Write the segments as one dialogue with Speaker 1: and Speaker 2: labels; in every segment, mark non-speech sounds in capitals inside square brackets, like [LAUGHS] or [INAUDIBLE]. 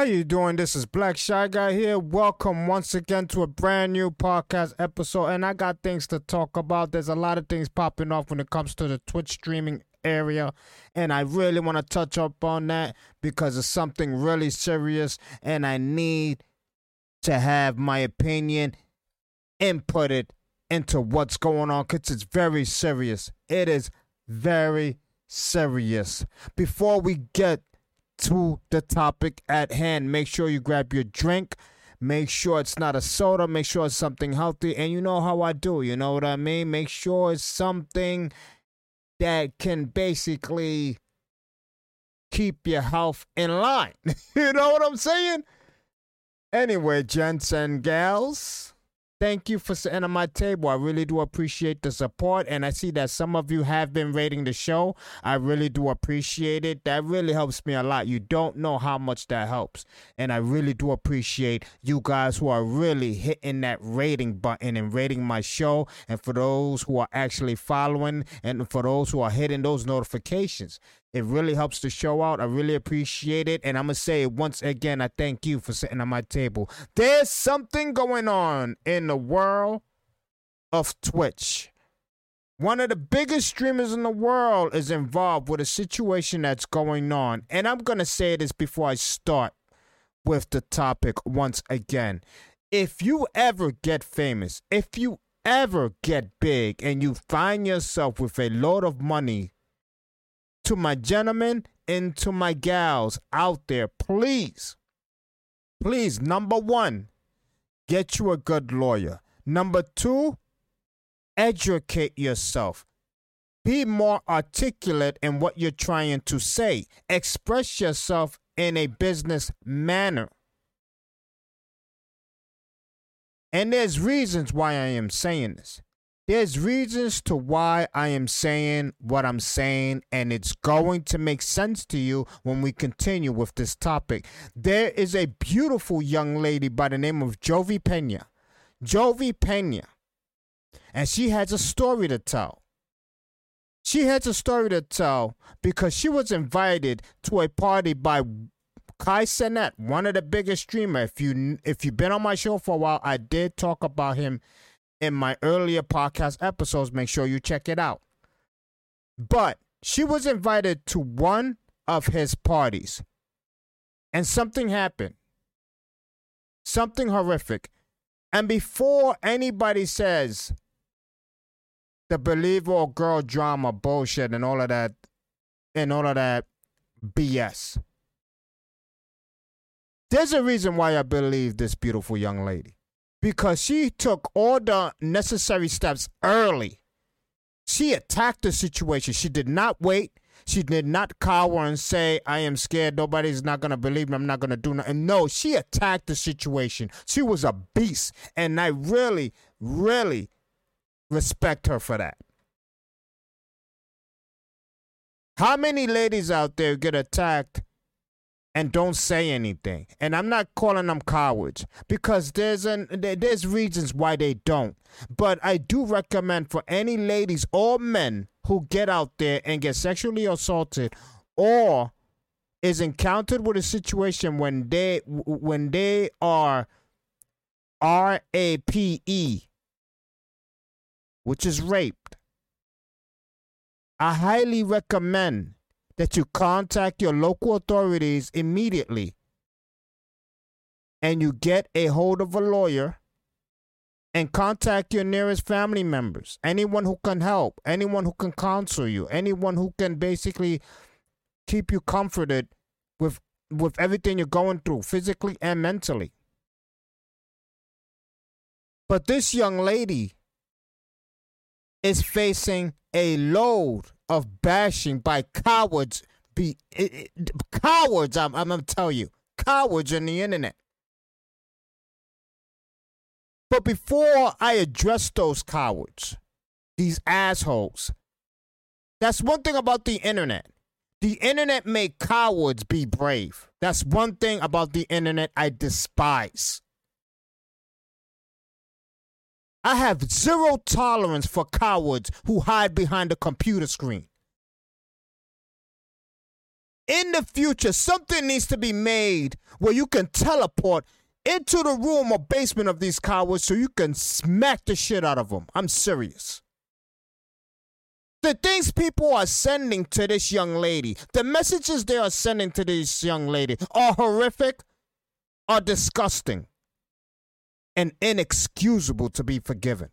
Speaker 1: How you doing? This is Black Shy Guy here. Welcome once again to a brand new podcast episode. And I got things to talk about. There's a lot of things popping off when it comes to the Twitch streaming area. And I really want to touch up on that because it's something really serious. And I need to have my opinion inputted into what's going on because it's very serious. It is very serious. Before we get to the topic at hand. Make sure you grab your drink. Make sure it's not a soda. Make sure it's something healthy. And you know how I do. You know what I mean? Make sure it's something that can basically keep your health in line. [LAUGHS] you know what I'm saying? Anyway, gents and gals. Thank you for sitting on my table. I really do appreciate the support. And I see that some of you have been rating the show. I really do appreciate it. That really helps me a lot. You don't know how much that helps. And I really do appreciate you guys who are really hitting that rating button and rating my show. And for those who are actually following and for those who are hitting those notifications. It really helps the show out. I really appreciate it. And I'm going to say it once again. I thank you for sitting on my table. There's something going on in the world of Twitch. One of the biggest streamers in the world is involved with a situation that's going on. And I'm going to say this before I start with the topic once again. If you ever get famous, if you ever get big and you find yourself with a load of money to my gentlemen and to my gals out there, please, please, number one, get you a good lawyer. Number two, educate yourself. Be more articulate in what you're trying to say. Express yourself in a business manner. And there's reasons why I am saying this. There's reasons to why I am saying what I'm saying, and it's going to make sense to you when we continue with this topic. There is a beautiful young lady by the name of Jovi Pena. Jovi Pena. And she has a story to tell. She has a story to tell because she was invited to a party by Kai Cenat, one of the biggest streamers. If you if you've been on my show for a while, I did talk about him in my earlier podcast episodes. Make sure you check it out. But she was invited to one of his parties, and something happened. Something horrific. And before anybody says the believe all girl drama bullshit and all of that and all of that BS. There's a reason why I believe this beautiful young lady because she took all the necessary steps early. She attacked the situation. She did not wait. She did not cower and say, I am scared. Nobody's not going to believe me. I'm not going to do nothing. No, she attacked the situation. She was a beast. And I really, really respect her for that. How many ladies out there get attacked and don't say anything. And I'm not calling them cowards because there's an there's reasons why they don't. But I do recommend for any ladies or men who get out there and get sexually assaulted or is encountered with a situation when they when they are R A P E which is raped. I highly recommend that you contact your local authorities immediately and you get a hold of a lawyer and contact your nearest family members, anyone who can help, anyone who can counsel you, anyone who can basically keep you comforted with with everything you're going through physically and mentally. But this young lady is facing a load of bashing by cowards be it, it, cowards I'm, I'm gonna tell you cowards on the internet. But before i address those cowards these assholes that's one thing about the internet. The internet made cowards be brave. That's one thing about the internet i despise I have zero tolerance for cowards who hide behind a computer screen. in the future, something needs to be made where you can teleport into the room or basement of these cowards so you can smack the shit out of them. I'm serious. The things people are sending to this young lady, the messages they are sending to this young lady are horrific, are disgusting, and inexcusable to be forgiven.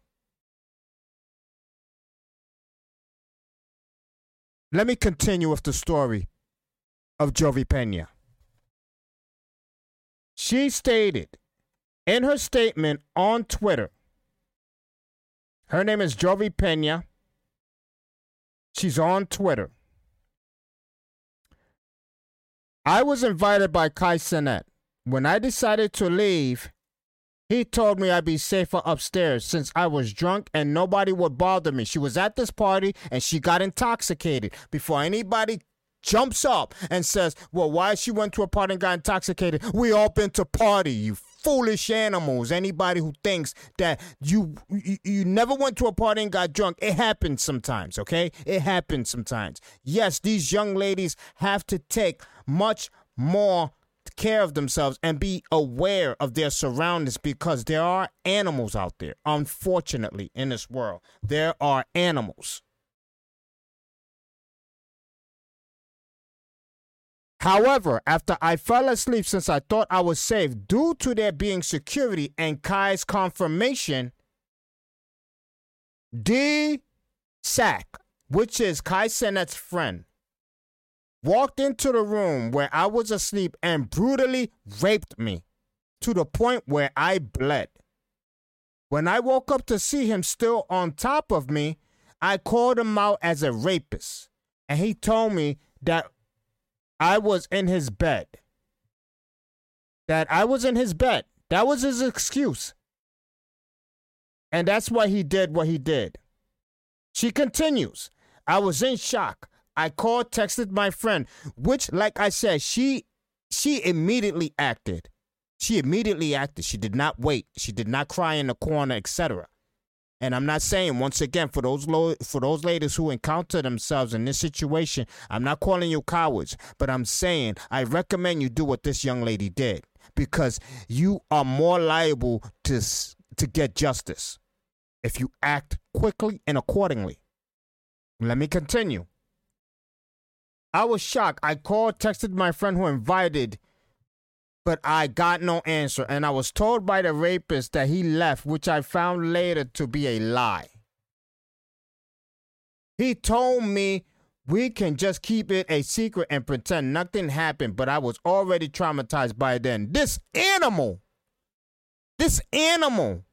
Speaker 1: Let me continue with the story of Jovi Pena. She stated in her statement on Twitter, her name is Jovi Pena. She's on Twitter. I was invited by Kai Cenat. When I decided to leave, he told me I'd be safer upstairs since I was drunk and nobody would bother me. She was at this party and she got intoxicated. Before anybody jumps up and says, Well, why she went to a party and got intoxicated? We all been to party, you foolish animals. Anybody who thinks that you, you you never went to a party and got drunk, it happens sometimes, okay? It happens sometimes. Yes, these young ladies have to take much more care of themselves and be aware of their surroundings because there are animals out there. Unfortunately, in this world, there are animals. However, after I fell asleep since I thought I was safe due to there being security and Kai's confirmation, D. Sack, which is Kai Cenat's friend, walked into the room where I was asleep and brutally raped me to the point where I bled. When I woke up to see him still on top of me, I called him out as a rapist, and he told me that I was in his bed. That I was in his bed. That was his excuse. And that's why he did what he did. She continues I was in shock. I called, texted my friend, which, like I said, she she immediately acted. She immediately acted. She did not wait. She did not cry in the corner, etc. And I'm not saying once again for those lo- for those ladies who encounter themselves in this situation, I'm not calling you cowards, but I'm saying I recommend you do what this young lady did because you are more liable to to get justice if you act quickly and accordingly. Let me continue. I was shocked. I called, texted my friend who invited but I got no answer, and I was told by the rapist that he left, which I found later to be a lie. He told me we can just keep it a secret and pretend nothing happened, but I was already traumatized by then. This animal, this animal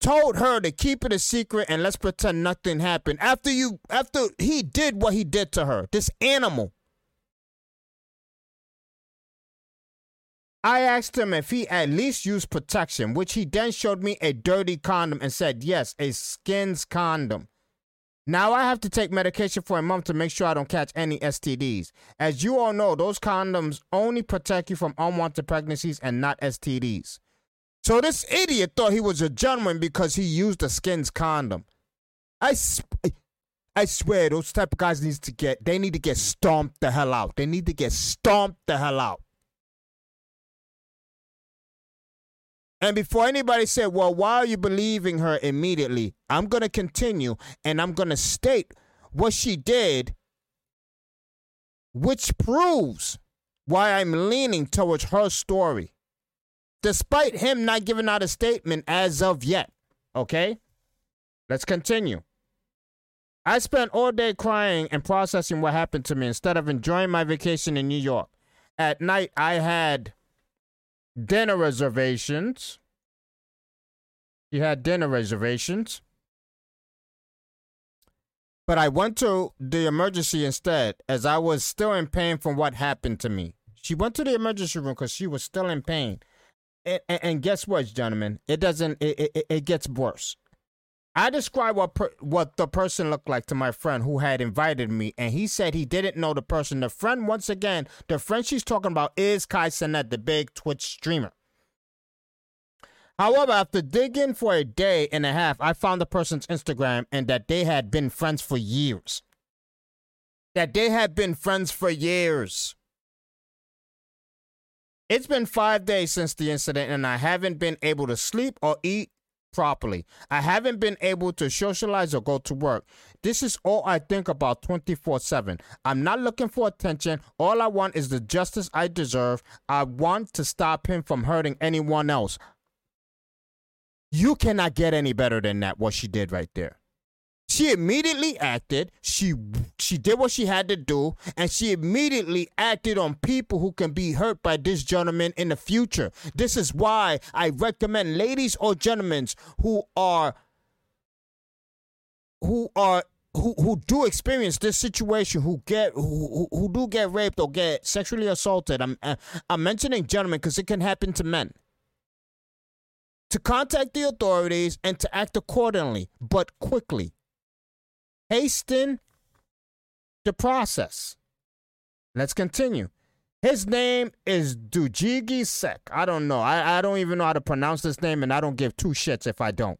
Speaker 1: told her to keep it a secret and let's pretend nothing happened after you after he did what he did to her. This animal. I asked him if he at least used protection, which he then showed me a dirty condom and said, yes, a skins condom. Now I have to take medication for a month to make sure I don't catch any STDs. As you all know, those condoms only protect you from unwanted pregnancies and not STDs. So this idiot thought he was a gentleman because he used a skins condom. I, sp- I swear those type of guys needs to get they need to get stomped the hell out. They need to get stomped the hell out. And before anybody said, well, why are you believing her immediately? I'm going to continue and I'm going to state what she did, which proves why I'm leaning towards her story, despite him not giving out a statement as of yet. Okay? Let's continue. I spent all day crying and processing what happened to me instead of enjoying my vacation in New York. At night, I had dinner reservations. He had dinner reservations. But I went to the emergency instead, as I was still in pain from what happened to me. She went to the emergency room because she was still in pain. And, and, guess what, gentlemen? It doesn't. It, it, it gets worse. I described what per, what the person looked like to my friend who had invited me, and he said he didn't know the person. The friend, once again, the friend she's talking about is Kai Cenat, the big Twitch streamer. However, after digging for a day and a half, I found the person's Instagram and that they had been friends for years. that they had been friends for years. It's been five days since the incident, and I haven't been able to sleep or eat properly. I haven't been able to socialize or go to work. This is all I think about 24 7. I'm not looking for attention. All I want is the justice I deserve. I want to stop him from hurting anyone else. You cannot get any better than that, what she did right there. She immediately acted. She she did what she had to do, and she immediately acted on people who can be hurt by this gentleman in the future. This is why I recommend ladies or gentlemen who are who are who, who do experience this situation, who get who, who do get raped or get sexually assaulted. I'm uh, I'm mentioning gentlemen because it can happen to men to contact the authorities and to act accordingly, but quickly hasten the process. Let's continue. His name is Dujigi Sek. I don't know. I, I don't even know how to pronounce this name, and I don't give two shits if I don't.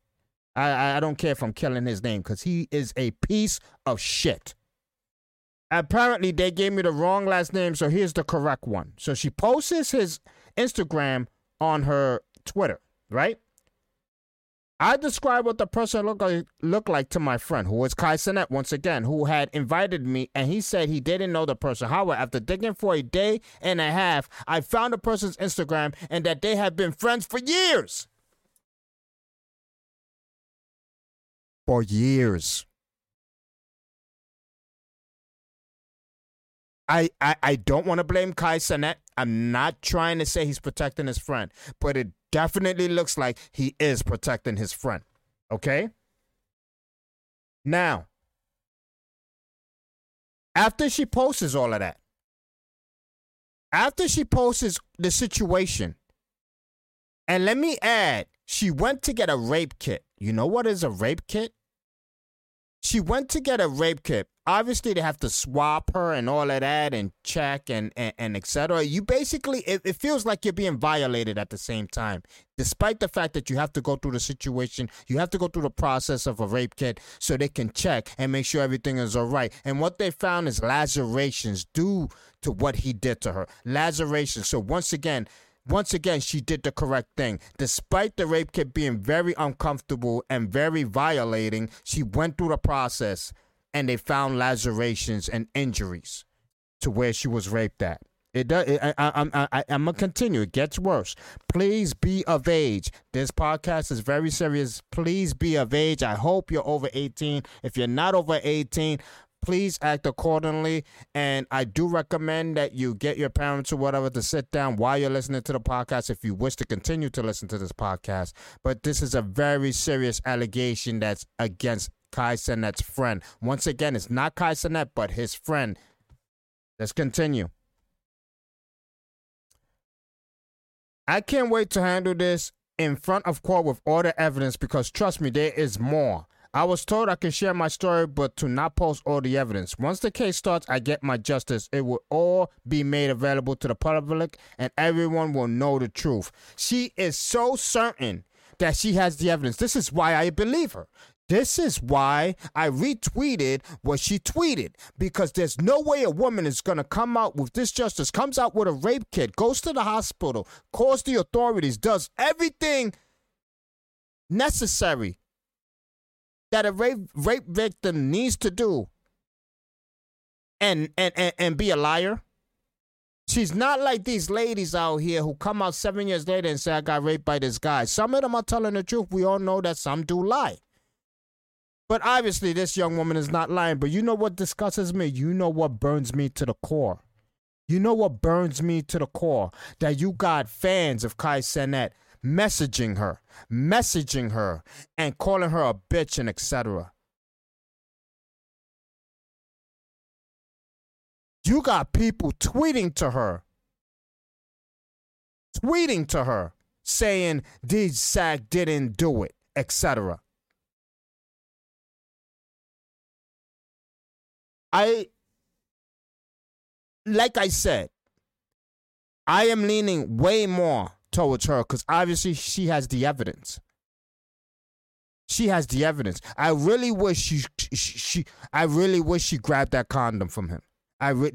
Speaker 1: I, I don't care if I'm killing his name because he is a piece of shit. Apparently, they gave me the wrong last name, so here's the correct one. So she posts his Instagram on her Twitter, right? I described what the person looked like, looked like to my friend, who was Kai Cenat once again, who had invited me, and he said he didn't know the person. However, after digging for a day and a half, I found the person's Instagram and that they had been friends for years. For years. I, I, I don't want to blame Kai Cenat. I'm not trying to say he's protecting his friend, but it definitely looks like he is protecting his friend. Okay? Now, after she posts all of that, after she posts the situation, and let me add, she went to get a rape kit. You know what is a rape kit? She went to get a rape kit obviously they have to swap her and all of that and check and and, and etc you basically it, it feels like you're being violated at the same time. Despite the fact that you have to go through the situation you have to go through the process of a rape kit so they can check and make sure everything is all right. And what they found is lacerations due to what he did to her. Lacerations so once again once again, she did the correct thing. Despite the rape kit being very uncomfortable and very violating, she went through the process and they found lacerations and injuries to where she was raped at. It does. It, I, I, I, I'm gonna continue. It gets worse. Please be of age. This podcast is very serious. Please be of age. I hope you're over 18. If you're not over 18, please act accordingly. And I do recommend that you get your parents or whatever to sit down while you're listening to the podcast if you wish to continue to listen to this podcast. But this is a very serious allegation that's against Kai Cenat's friend. Once again, it's not Kai Cenat, but his friend. Let's continue. I can't wait to handle this in front of court with all the evidence because trust me, there is more. I was told I can share my story, but to not post all the evidence. Once the case starts, I get my justice. It will all be made available to the public, and everyone will know the truth. She is so certain that she has the evidence. This is why I believe her. This is why I retweeted what she tweeted because there's no way a woman is going to come out with this justice, comes out with a rape kit, goes to the hospital, calls the authorities, does everything necessary that a rape, rape victim needs to do and, and, and, and be a liar. She's not like these ladies out here who come out seven years later and say, I got raped by this guy. Some of them are telling the truth. We all know that some do lie. But obviously, this young woman is not lying. But you know what disgusts me? You know what burns me to the core? You know what burns me to the core? That you got fans of Kai Cenat messaging her, messaging her, and calling her a bitch and etc. You got people tweeting to her, tweeting to her, saying DSAC didn't do it, etc. I, like I said, I am leaning way more towards her because obviously she has the evidence. She has the evidence. I really wish she, she, she I really wish she grabbed that condom from him. I re-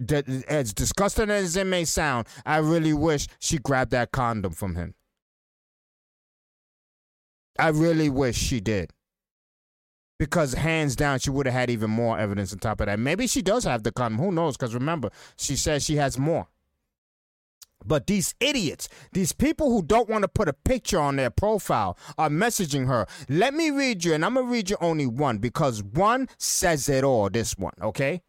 Speaker 1: as disgusting as it may sound, I really wish she grabbed that condom from him. I really wish she did. Because hands down, she would have had even more evidence on top of that. Maybe she does have the condom. Who knows? Because remember, she says she has more. But these idiots, these people who don't want to put a picture on their profile are messaging her. Let me read you, and I'm going to read you only one because one says it all, this one, okay?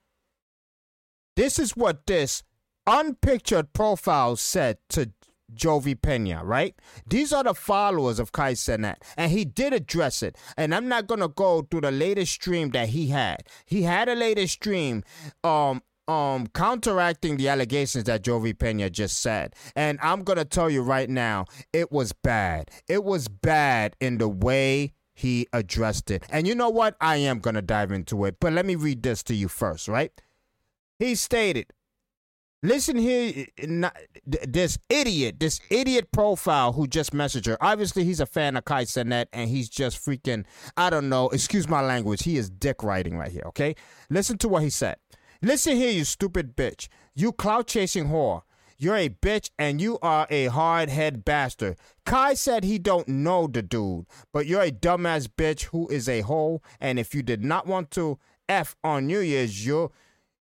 Speaker 1: This is what this unpictured profile said to Jovi Pena, right? These are the followers of Kai Cenat, and he did address it. And I'm not gonna go through the latest stream that he had. He had a latest stream, um, um, counteracting the allegations that Jovi Pena just said. And I'm gonna tell you right now, it was bad. It was bad in the way he addressed it. And you know what? I am gonna dive into it, but let me read this to you first, right? He stated, Listen here, this idiot, this idiot profile who just messaged her. Obviously, he's a fan of Kai Cenat, and he's just freaking, I don't know, excuse my language. He is dick writing right here, okay? Listen to what he said. Listen here, you stupid bitch. You clout chasing whore. You're a bitch and you are a hard head bastard. Kai said he don't know the dude, but you're a dumbass bitch who is a hoe. And if you did not want to F on New Year's, you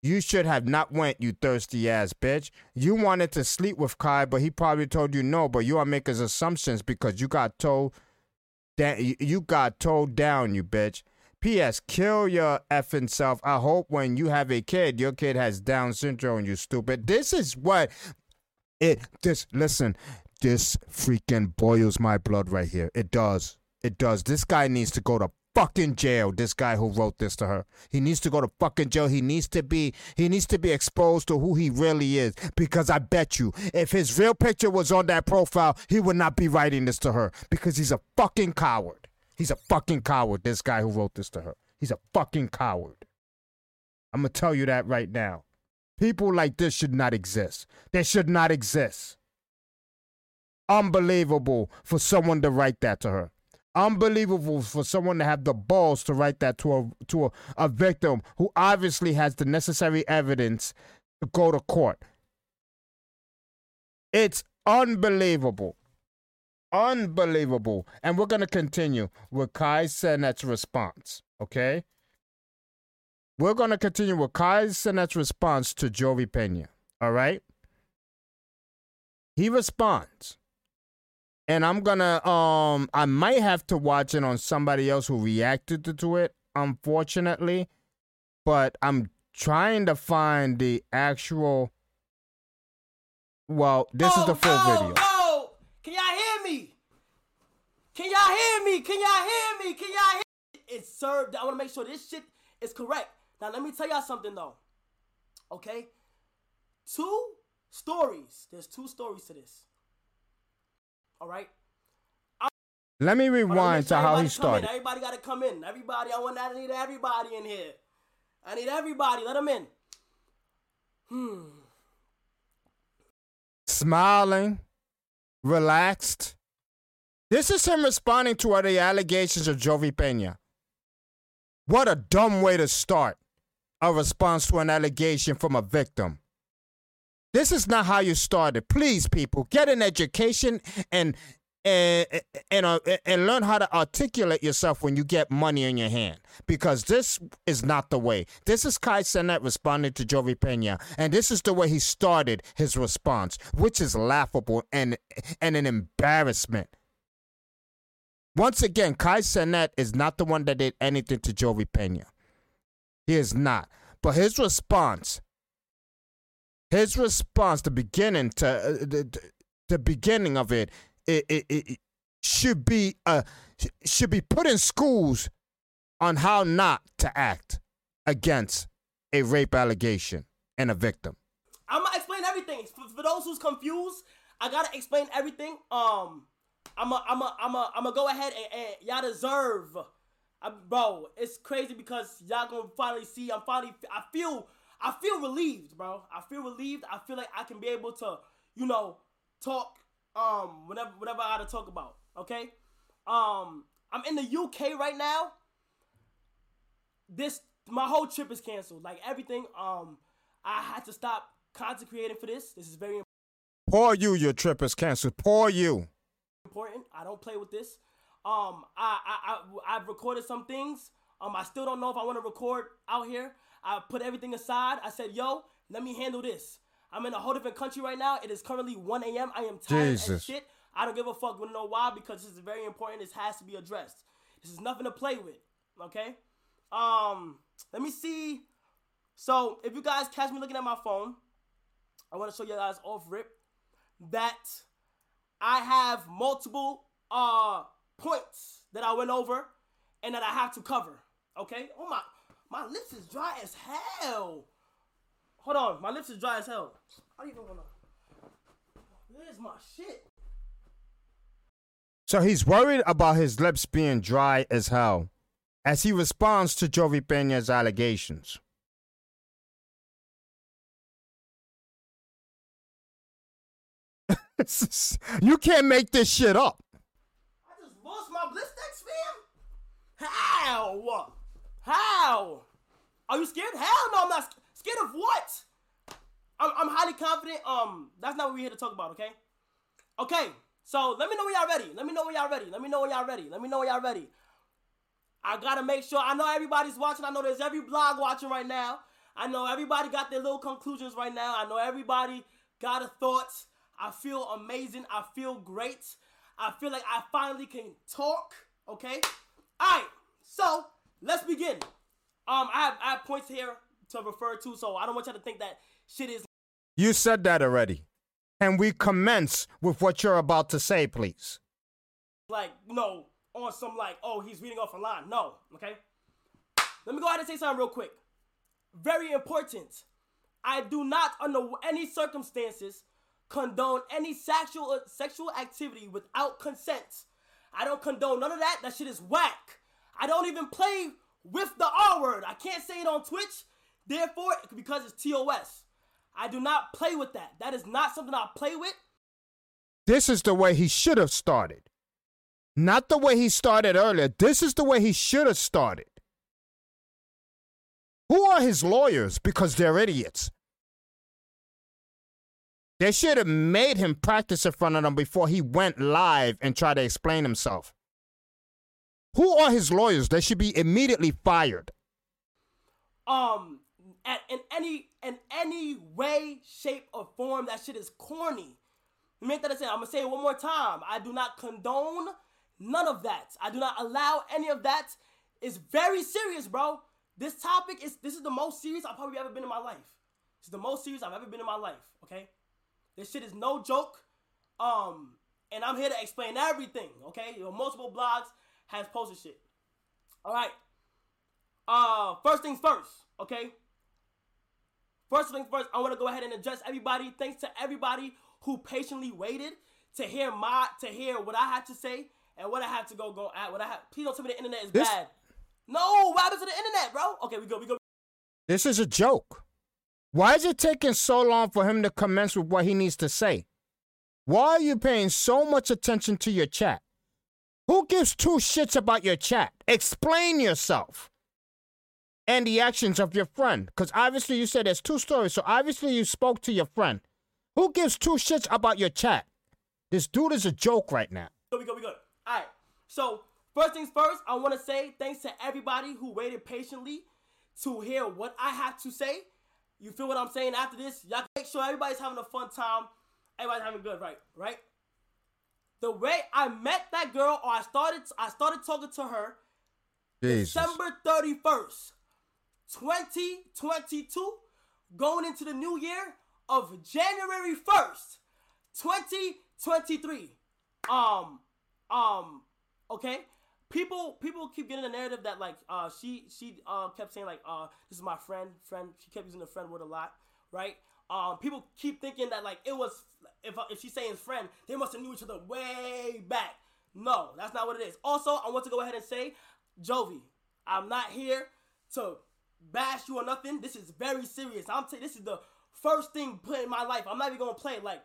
Speaker 1: you should have not went, you thirsty ass bitch. You wanted to sleep with Kai, but he probably told you no. But you are making assumptions because you got told that you got told down, you bitch. P.S. Kill your effing self. I hope when you have a kid, your kid has Down syndrome. You stupid. This is what it. This listen. This freaking boils my blood right here. It does. It does. This guy needs to go to fucking jail. This guy who wrote this to her, he needs to go to fucking jail. He needs to be he needs to be exposed to who he really is. Because I bet you, if his real picture was on that profile, he would not be writing this to her. Because he's a fucking coward. He's a fucking coward. This guy who wrote this to her, he's a fucking coward. I'm gonna tell you that right now. People like this should not exist. They should not exist. Unbelievable for someone to write that to her unbelievable for someone to have the balls to write that to a to a, a victim who obviously has the necessary evidence to go to court. It's unbelievable. Unbelievable. And we're gonna continue with Kai Cenat's response. Okay? We're gonna continue with Kai Cenat's response to Jovi Pena. All right? He responds and I'm gonna um I might have to watch it on somebody else who reacted to, to it, unfortunately. But I'm trying to find the actual well, this oh, is the full oh, video.
Speaker 2: Oh, can y'all hear me? Can y'all hear me? Can y'all hear me? Can y'all hear me? It's served. I want to make sure this shit is correct. Now let me tell y'all something though. Okay? Two stories. There's two stories to this. All right.
Speaker 1: Let me rewind to how he started.
Speaker 2: Everybody got to come in. Everybody, I want. I need everybody in here. I need everybody. Let them in. Hmm.
Speaker 1: Smiling, relaxed. This is him responding to the allegations of Jovi Pena. What a dumb way to start a response to an allegation from a victim. This is not how you started. Please, people, get an education and and and, uh, and learn how to articulate yourself when you get money in your hand because this is not the way. This is Kai Cenat responding to Jovi Pena, and this is the way he started his response, which is laughable and and an embarrassment. Once again, Kai Cenat is not the one that did anything to Jovi Pena. He is not. But his response his response, the beginning to uh, the, the beginning of it, it, it, it should be uh should be put in schools on how not to act against a rape allegation and a victim.
Speaker 2: I'm gonna explain everything for, for those who's confused. I gotta explain everything. Um, I'm a, I'm a, I'm a, I'm gonna go ahead and, and y'all deserve, I, bro. It's crazy because y'all gonna finally see. I'm finally. I feel I feel relieved, bro. I feel relieved. I feel like I can be able to, you know, talk um whenever whatever I gotta talk about. Okay. Um, I'm in the UK right now. This my whole trip is canceled. Like everything. Um, I had to stop content creating for this. This is very important.
Speaker 1: Poor you, your trip is canceled. Poor you.
Speaker 2: important. I don't play with this. Um, I I, I I've recorded some things. Um, I still don't know if I want to record out here. I put everything aside. I said, "Yo, let me handle this." I'm in a whole different country right now. It is currently 1 a.m. I am tired as shit. I don't give a fuck. Want to know why? Because this is very important. This has to be addressed. This is nothing to play with. Okay. Um, let me see. So if you guys catch me looking at my phone, I want to show you guys off rip that I have multiple uh points that I went over and that I have to cover. Okay? Oh my my lips is dry as hell. Hold on, my lips is dry as hell. I don't even wanna Where's my shit?
Speaker 1: So he's worried about his lips being dry as hell as he responds to Jovi Pena's allegations. [LAUGHS] you can't make this shit up.
Speaker 2: I just lost my blistex, fam. How? How? Are you scared? Hell no, I'm not sc- scared of what? I'm, I'm highly confident. Um, that's not what we're here to talk about, okay? Okay, so let me know when y'all ready. Let me know when y'all ready. Let me know when y'all ready. Let me know when y'all ready. I gotta make sure. I know everybody's watching. I know there's every blog watching right now. I know everybody got their little conclusions right now. I know everybody got a thoughts. I feel amazing. I feel great. I feel like I finally can talk. Okay. All right. So let's begin. Um, I have I have points here to refer to, so I don't want y'all to think that shit is
Speaker 1: You said that already. And we commence with what you're about to say, please.
Speaker 2: like no, on some like oh he's reading off a line. No, okay. Let me go ahead and say something real quick. Very important. I do not under any circumstances condone any sexual sexual activity without consent. I don't condone none of that. That shit is whack. I don't even play with the R word. I can't say it on Twitch. Therefore, because it's TOS. I do not play with that. That is not something I play with.
Speaker 1: This is the way he should have started. Not the way he started earlier. This is the way he should have started. Who are his lawyers? Because they're idiots. They should have made him practice in front of them before he went live and tried to explain himself. Who are his lawyers? They should be immediately fired.
Speaker 2: um at, in any in any way, shape, or form, that shit is corny. Make that I say. I'm gonna say it one more time. I do not condone none of that. I do not allow any of that. It's very serious, bro. This topic is this is the most serious I've probably ever been in my life. This is the most serious I've ever been in my life. Okay, this shit is no joke. Um, and I'm here to explain everything. Okay, you know, multiple blogs has posted shit. All right. Uh, first things first. Okay. First things first, I want to go ahead and address everybody. Thanks to everybody who patiently waited to hear my to hear what I had to say and what I had to go go at. What I had. Please don't tell me the internet is
Speaker 1: This-
Speaker 2: bad. No, what happened to the internet, bro? Okay, we go. We go.
Speaker 1: This is a joke. Why is it taking so long for him to commence with what he needs to say? Why are you paying so much attention to your chat? Who gives two shits about your chat? Explain yourself and the actions of your friend. Because obviously you said there's two stories, so obviously you spoke to your friend. Who gives two shits about your chat? This dude is a joke right now.
Speaker 2: we go, we go. All right. So first things first, I want to say thanks to everybody who waited patiently to hear what I have to say. You feel what I'm saying? After this, y'all make sure everybody's having a fun time. Everybody's having good, right? Right. The way I met that girl, or I started, I started talking to her
Speaker 1: Jesus.
Speaker 2: December 31st, 2022, going into the new year of January 1st, 2023. Um, um, okay. People, people keep getting the narrative that like, uh, she, she, uh, kept saying like, uh, this is my friend, friend. She kept using the friend word a lot, right? Um, people keep thinking that like it was, if if she's saying friend, they must have knew each other way back. No, that's not what it is. Also, I want to go ahead and say, Jovi, I'm not here to bash you or nothing. This is very serious. I'm t- this is the first thing put in my life. I'm not even gonna play. Like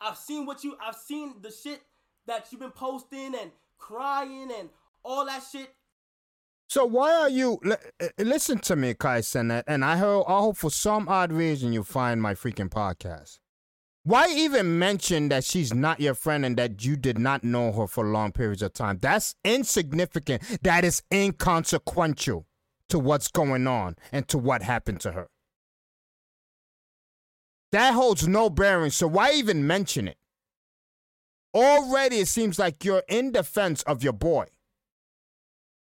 Speaker 2: I've seen what you I've seen the shit that you've been posting and crying and all that shit.
Speaker 1: So why are you li- uh, listen to me, Kai Cenat, and I hope I hope for some odd reason you find my freaking podcast. Why even mention that she's not your friend and that you did not know her for long periods of time? That's insignificant. That is inconsequential to what's going on and to what happened to her. That holds no bearing, so why even mention it? Already it seems like you're in defense of your boy.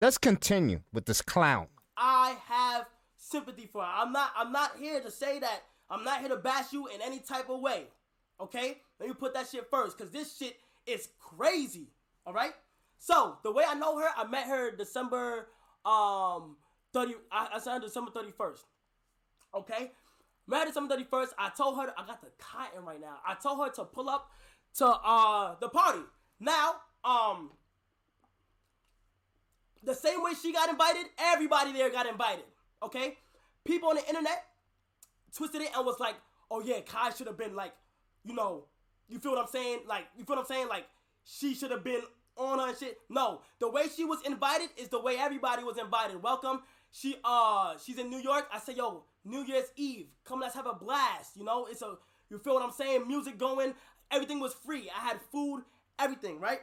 Speaker 1: Let's continue with this clown.
Speaker 2: I have sympathy for her. I'm not I'm not here to say that I'm not here to bash you in any type of way. Okay? Let me put that shit first cuz this shit is crazy. All right? So, the way I know her, I met her December um 30 I, I her December 31st. Okay? Met her December 31st. I told her I got the cotton right now. I told her to pull up to uh the party. Now, um the same way she got invited, everybody there got invited. Okay? People on the internet twisted it and was like, oh yeah, Kai should have been like, you know, you feel what I'm saying? Like, you feel what I'm saying? Like, she should have been on her shit. No, the way she was invited is the way everybody was invited. Welcome. She uh she's in New York. I say, yo, New Year's Eve. Come let's have a blast. You know, it's a you feel what I'm saying? Music going. Everything was free. I had food, everything, right?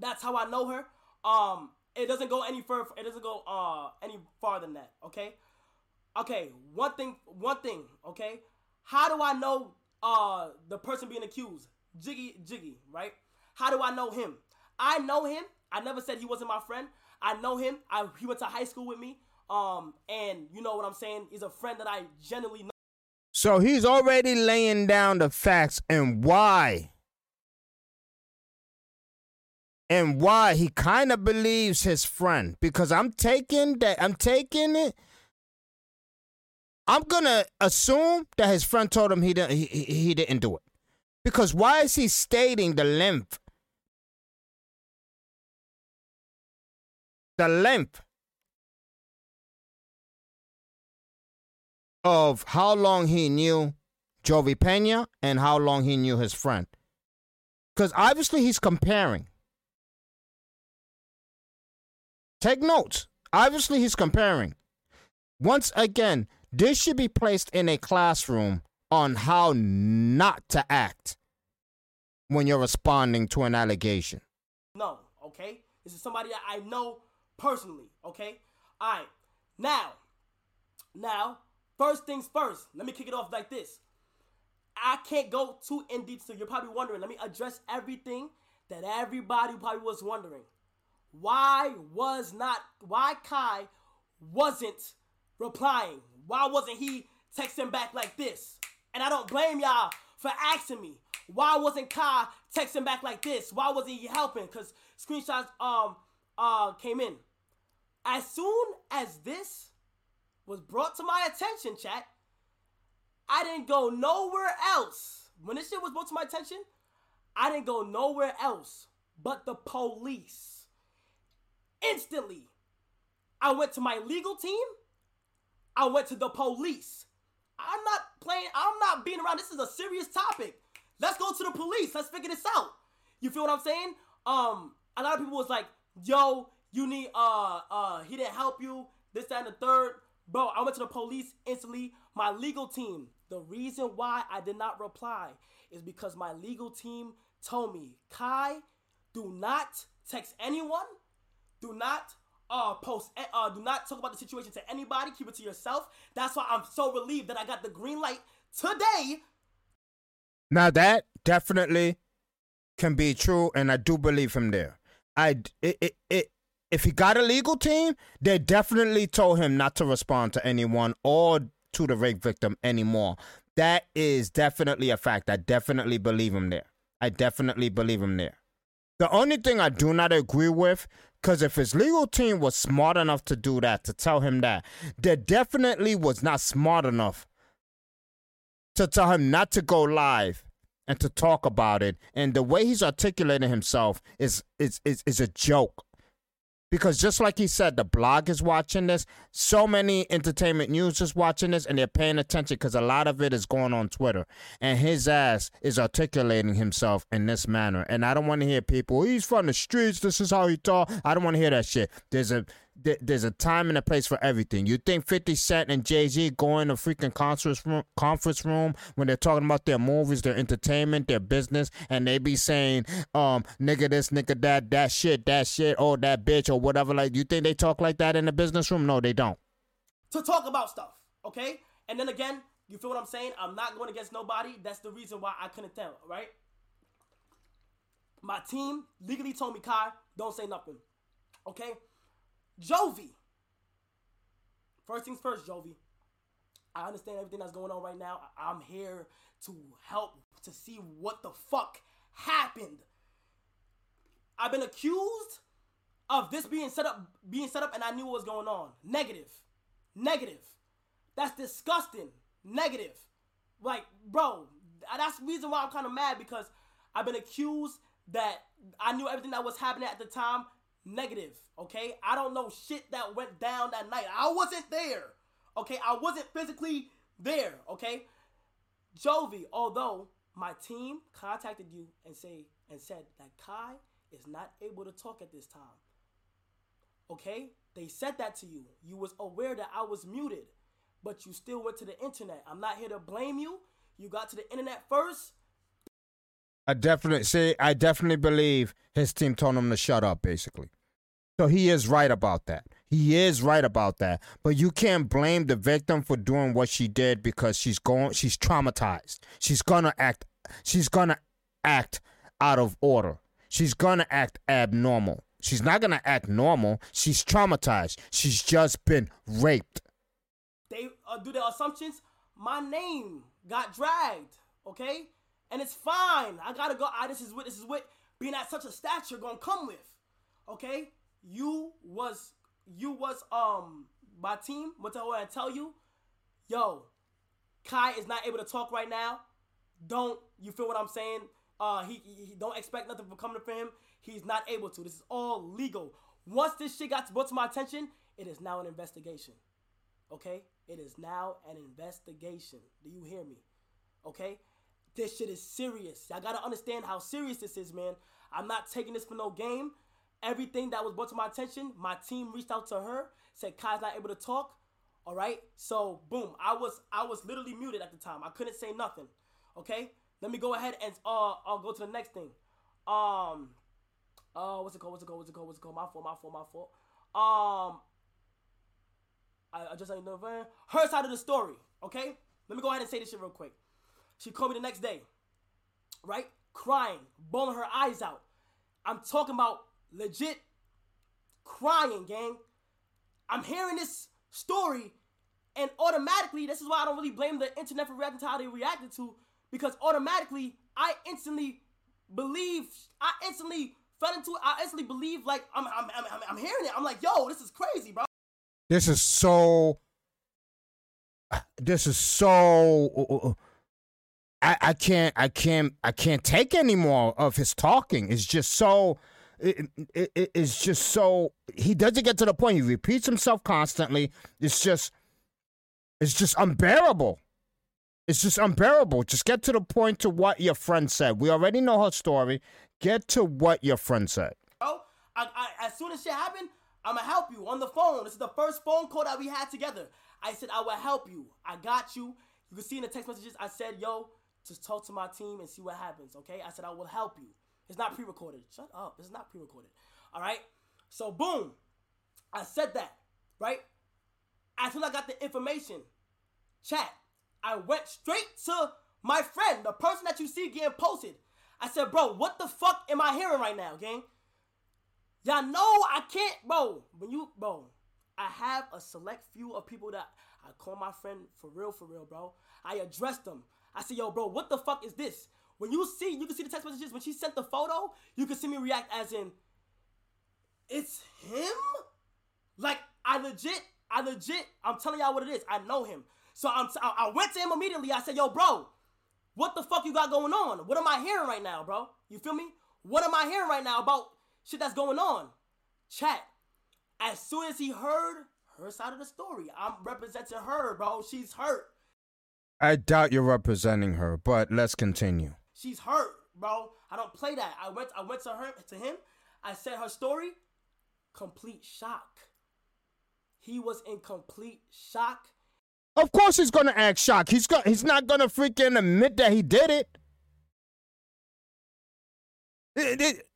Speaker 2: That's how I know her. Um, it doesn't go any further. It doesn't go uh any farther than that. Okay. Okay. One thing. One thing. Okay. How do I know uh the person being accused? Jiggy Jiggy, right? How do I know him? I know him. I never said he wasn't my friend. I know him. I he went to high school with me. Um, and you know what I'm saying? He's a friend that I genuinely know.
Speaker 1: So he's already laying down the facts and why. And why he kind of believes his friend. Because I'm taking that, I'm taking it. I'm gonna assume that his friend told him he didn't he, he, didn't do it. Because why is he stating the length? The length of how long he knew Jovi Pena and how long he knew his friend. Because obviously he's comparing. Take notes. Obviously he's comparing. Once again, this should be placed in a classroom on how not to act when you're responding to an allegation.
Speaker 2: No, okay? This is somebody I know personally, okay? All right. Now, now, first things first. Let me kick it off like this. I can't go too in deep, so you're probably wondering. Let me address everything that everybody probably was wondering. Why was not why Kai wasn't replying? Why wasn't he texting back like this? And I don't blame y'all for asking me. Why wasn't Kai texting back like this? Why wasn't he helping? Cause screenshots um uh came in. As soon as this was brought to my attention, chat, I didn't go nowhere else. When this shit was brought to my attention, I didn't go nowhere else but the police. Instantly, I went to my legal team. I went to the police. I'm not playing, I'm not being around. This is a serious topic. Let's go to the police. Let's figure this out. You feel what I'm saying? Um, a lot of people was like, yo, you need uh uh he didn't help you, this, that, and the third. Bro, I went to the police instantly. My legal team. The reason why I did not reply is because my legal team told me, Kai, do not text anyone. Do not uh post uh do not talk about the situation to anybody. Keep it to yourself. That's why I'm so relieved that I got the green light today.
Speaker 1: Now that definitely can be true, and I do believe him there. I it, it, it if he got a legal team, they definitely told him not to respond to anyone or to the rape victim anymore. That is definitely a fact. I definitely believe him there. I definitely believe him there. The only thing I do not agree with, because if his legal team was smart enough to do that, to tell him that, they definitely was not smart enough to tell him not to go live and to talk about it. And the way he's articulating himself is is is, is a joke. Because just like he said, the blog is watching this. So many entertainment news is watching this, and they're paying attention because a lot of it is going on Twitter. And his ass is articulating himself in this manner. And I don't want to hear people, he's from the streets. This is how he talk. I don't want to hear that shit. There's a there's a time and a place for everything. You think 50 Cent and Jay Z go in a freaking conference room, conference room when they're talking about their movies, their entertainment, their business, and they be saying, um, nigga this, nigga that, that shit, that shit, oh, that bitch, or whatever. Like, you think they talk like that in the business room? No, they don't.
Speaker 2: To talk about stuff, okay? And then again, you feel what I'm saying? I'm not going against nobody. That's the reason why I couldn't tell, right? My team legally told me, Kai, don't say nothing. Okay? Jovi. First things first, Jovi. I understand everything that's going on right now. I'm here to help to see what the fuck happened. I've been accused of this being set up being set up and I knew what was going on. Negative. Negative. That's disgusting. Negative. Like, bro, that's the reason why I'm kind of mad because I've been accused that I knew everything that was happening at the time negative, okay? I don't know shit that went down that night. I wasn't there, okay? I wasn't physically there, okay? Jovi, although my team contacted you and say and said that Kai is not able to talk at this time. Okay? They said that to you. You was aware that I was muted, but you still went to the internet. I'm not here to blame you. You got to the internet first.
Speaker 1: I definitely see. I definitely believe his team told him to shut up. Basically, so he is right about that. He is right about that. But you can't blame the victim for doing what she did because she's going. She's traumatized. She's gonna act. She's gonna act out of order. She's gonna act abnormal. She's not gonna act normal. She's traumatized. She's just been raped.
Speaker 2: They uh, do their assumptions. My name got dragged. Okay and it's fine. I gotta go. I, this is what this is what being at such a stature gonna come with. Okay, you was you was um my team what her and tell you, yo, Kai is not able to talk right now. Don't you feel what I'm saying? Uh, he, he don't expect nothing from coming from him. He's not able to. This is all legal. Once this shit got brought to my attention, it is now an investigation. Okay, it is now an investigation. Do you hear me? Okay, this shit is serious. Y'all gotta understand how serious this is, man. I'm not taking this for no game. Everything that was brought to my attention, my team reached out to her, said Kai's not able to talk. All right, so boom, I was I was literally muted at the time. I couldn't say nothing. Okay, let me go ahead and uh I'll go to the next thing. Um, uh, what's it called? What's it called? What's it called? What's it called? My fault. My fault. My fault. Um, I, I just ain't know her side of the story. Okay, let me go ahead and say this shit real quick. She called me the next day, right? Crying, bawling her eyes out. I'm talking about legit crying, gang. I'm hearing this story, and automatically, this is why I don't really blame the internet for reacting to how they reacted to, because automatically, I instantly believe, I instantly fell into it. I instantly believe, like, I'm, I'm, I'm, I'm hearing it. I'm like, yo, this is crazy, bro.
Speaker 1: This is so. This is so uh, uh, uh, I, I can't I can't I can't take any more of his talking. It's just so it, it, it's just so he doesn't get to the point. He repeats himself constantly. It's just it's just unbearable. It's just unbearable. Just get to the point to what your friend said. We already know her story. Get to what your friend said.
Speaker 2: Oh, I, I, as soon as shit happened, I'm gonna help you on the phone. This is the first phone call that we had together. I said I will help you. I got you. You can see in the text messages. I said, "Yo, to talk to my team and see what happens, okay? I said I will help you. It's not pre-recorded. Shut up. It's not pre-recorded. All right? So boom. I said that, right? As I got the information, chat, I went straight to my friend, the person that you see getting posted. I said, bro, what the fuck am I hearing right now, gang? Y'all know I can't, bro. When you, bro, I have a select few of people that I call my friend for real, for real, bro. I address them. I said, yo, bro, what the fuck is this? When you see, you can see the text messages. When she sent the photo, you can see me react as in, it's him? Like, I legit, I legit, I'm telling y'all what it is. I know him. So I'm, I went to him immediately. I said, yo, bro, what the fuck you got going on? What am I hearing right now, bro? You feel me? What am I hearing right now about shit that's going on? Chat. As soon as he heard her side of the story, I'm representing her, bro. She's hurt.
Speaker 1: I doubt you're representing her, but let's continue.
Speaker 2: She's hurt, bro. I don't play that. I went I went to her to him. I said her story. Complete shock. He was in complete shock.
Speaker 1: Of course he's gonna act shocked. He's got he's not gonna freaking admit that he did it. It, it.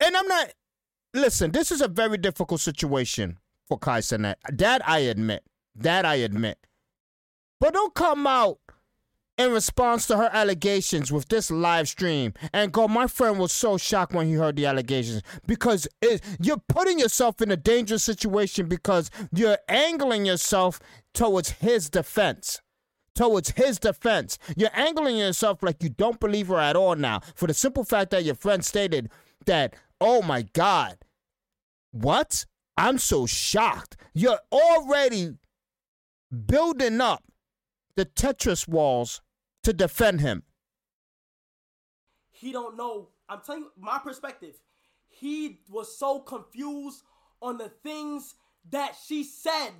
Speaker 1: And I'm not listen, this is a very difficult situation for Kai Cenat. That I admit. That I admit. But don't come out in response to her allegations with this live stream and go, my friend was so shocked when he heard the allegations because it, you're putting yourself in a dangerous situation because you're angling yourself towards his defense. Towards his defense. You're angling yourself like you don't believe her at all now for the simple fact that your friend stated that, oh my God, what? I'm so shocked. You're already building up the Tetris walls to defend him.
Speaker 2: He don't know. I'm telling you my perspective. He was so confused on the things that she said.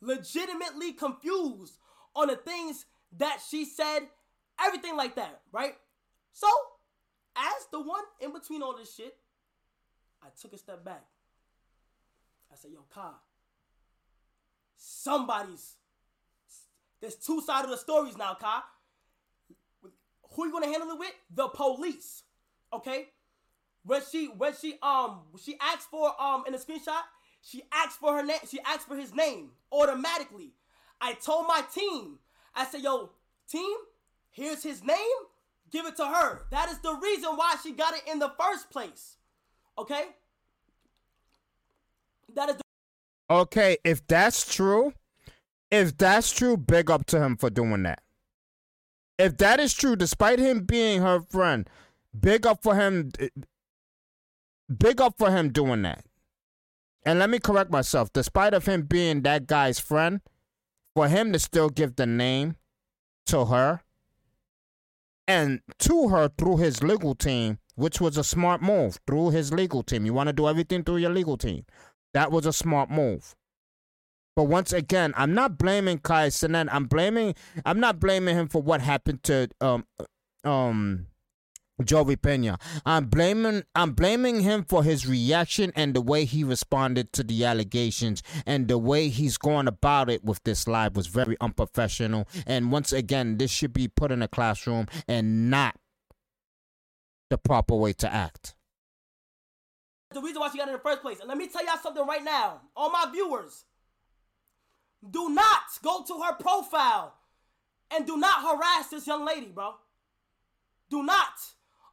Speaker 2: Legitimately confused on the things that she said. Everything like that, right? So, as the one in between all this shit, I took a step back. I said, yo, Kai, somebody's there's two sides of the stories now, Kai. Who you gonna handle it with? The police. Okay? When she when she um she asked for um in the screenshot, she asked for her name, she asked for his name automatically. I told my team, I said, yo, team, here's his name, give it to her. That is the reason why she got it in the first place. Okay? That is the
Speaker 1: Okay, if that's true, if that's true, big up to him for doing that. If that is true, despite him being her friend, big up for him. Big up for him doing that. And let me correct myself. Despite of him being that guy's friend, for him to still give the name to her and to her through his legal team, which was a smart move through his legal team. You want to do everything through your legal team. That was a smart move. But once again, I'm not blaming Kai Cenat. I'm blaming. I'm not blaming him for what happened to um um Jovi Pena. I'm blaming. I'm blaming him for his reaction and the way he responded to the allegations and the way he's going about it with this live was very unprofessional. And once again, this should be put in a classroom and not the proper way to act.
Speaker 2: The reason why she got in the first place. And let me tell y'all something right now, all my viewers. Do not go to her profile and do not harass this young lady, bro. Do not.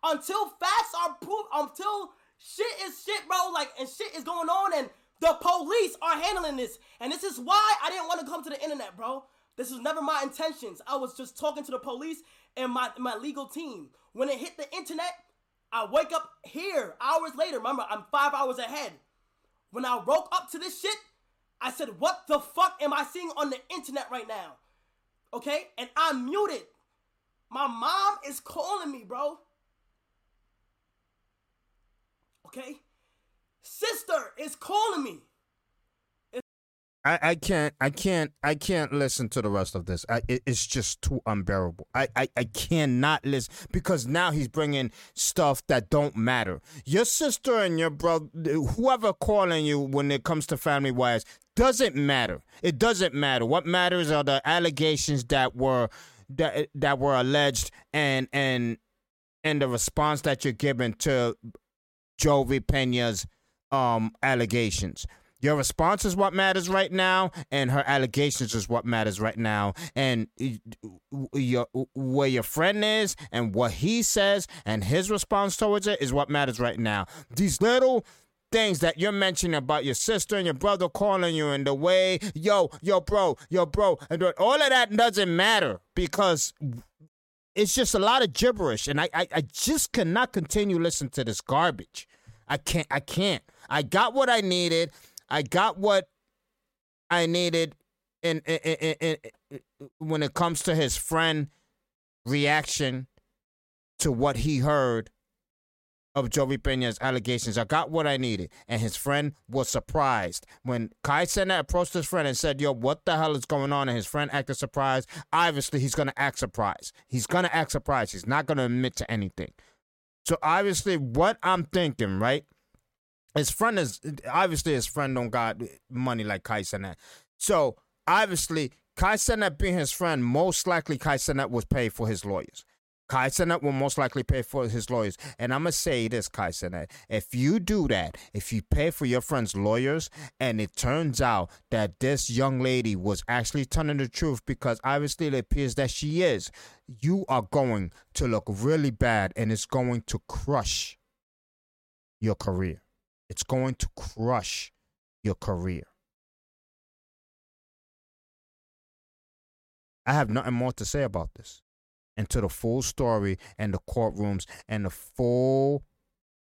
Speaker 2: Until facts are proved, until shit is shit, bro, like, and shit is going on and the police are handling this. And this is why I didn't want to come to the internet, bro. This was never my intentions. I was just talking to the police and my, my legal team. When it hit the internet, I wake up here hours later. Remember, I'm five hours ahead. When I woke up to this shit, I said, what the fuck am I seeing on the internet right now? Okay? And I'm muted. My mom is calling me, bro. Okay? Sister is calling me.
Speaker 1: I, I can't I can't I can't listen to the rest of this. I, it, it's just too unbearable. I, I I cannot listen because now he's bringing stuff that don't matter. Your sister and your brother, whoever calling you when it comes to family wise, doesn't matter. It doesn't matter. What matters are the allegations that were that that were alleged and and and the response that you're giving to Jovi Pena's um allegations. Your response is what matters right now, and her allegations is what matters right now. And your, where your friend is, and what he says, and his response towards it is what matters right now. These little things that you're mentioning about your sister and your brother calling you in the way, yo, yo, bro, yo, bro, and all of that doesn't matter because it's just a lot of gibberish, and I, I, I just cannot continue listening to this garbage. I can't, I can't. I got what I needed. I got what I needed in, when it comes to his friend reaction to what he heard of Jovi Pena's allegations. I got what I needed. And his friend was surprised. When Kai Cenat approached his friend and said, Yo, what the hell is going on? And his friend acted surprised. Obviously, he's going to act surprised. He's going to act surprised. He's not going to admit to anything. So, obviously, what I'm thinking, right? His friend is obviously his friend don't got money like Kai Cenat. So, obviously, Kai Cenat being his friend, most likely Kai Cenat was paid for his lawyers. Kai will most likely pay for his lawyers. And I'm going to say this, Kai. If you do that, if you pay for your friend's lawyers, and it turns out that this young lady was actually telling the truth, because obviously it appears that she is, you are going to look really bad and it's going to crush your career. It's going to crush your career. I have nothing more to say about this into the full story and the courtrooms and the full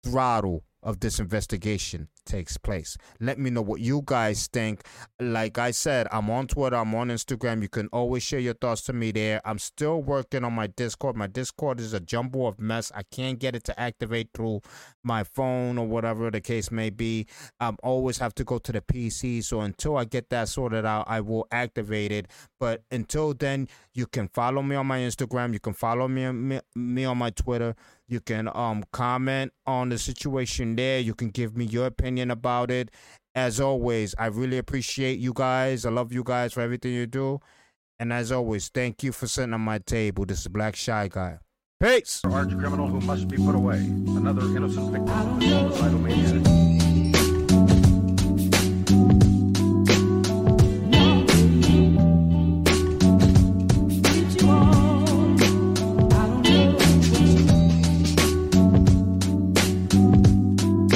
Speaker 1: throttle of this investigation takes place. Let me know what you guys think. Like I said, I'm on Twitter, I'm on Instagram. You can always share your thoughts to me there. I'm still working on my Discord. My Discord is a jumble of mess. I can't get it to activate through my phone or whatever the case may be. I always have to go to the PC. So until I get that sorted out, I will activate it. But until then, you can follow me on my Instagram. You can follow me, me, me on my Twitter. You can um comment on the situation there. You can give me your opinion about it. As always, I really appreciate you guys. I love you guys for everything you do. And as always, thank you for sitting on my table. This is Black Shy Guy. Peace.
Speaker 3: Arch criminal who must be put away. Another innocent victim of suicidal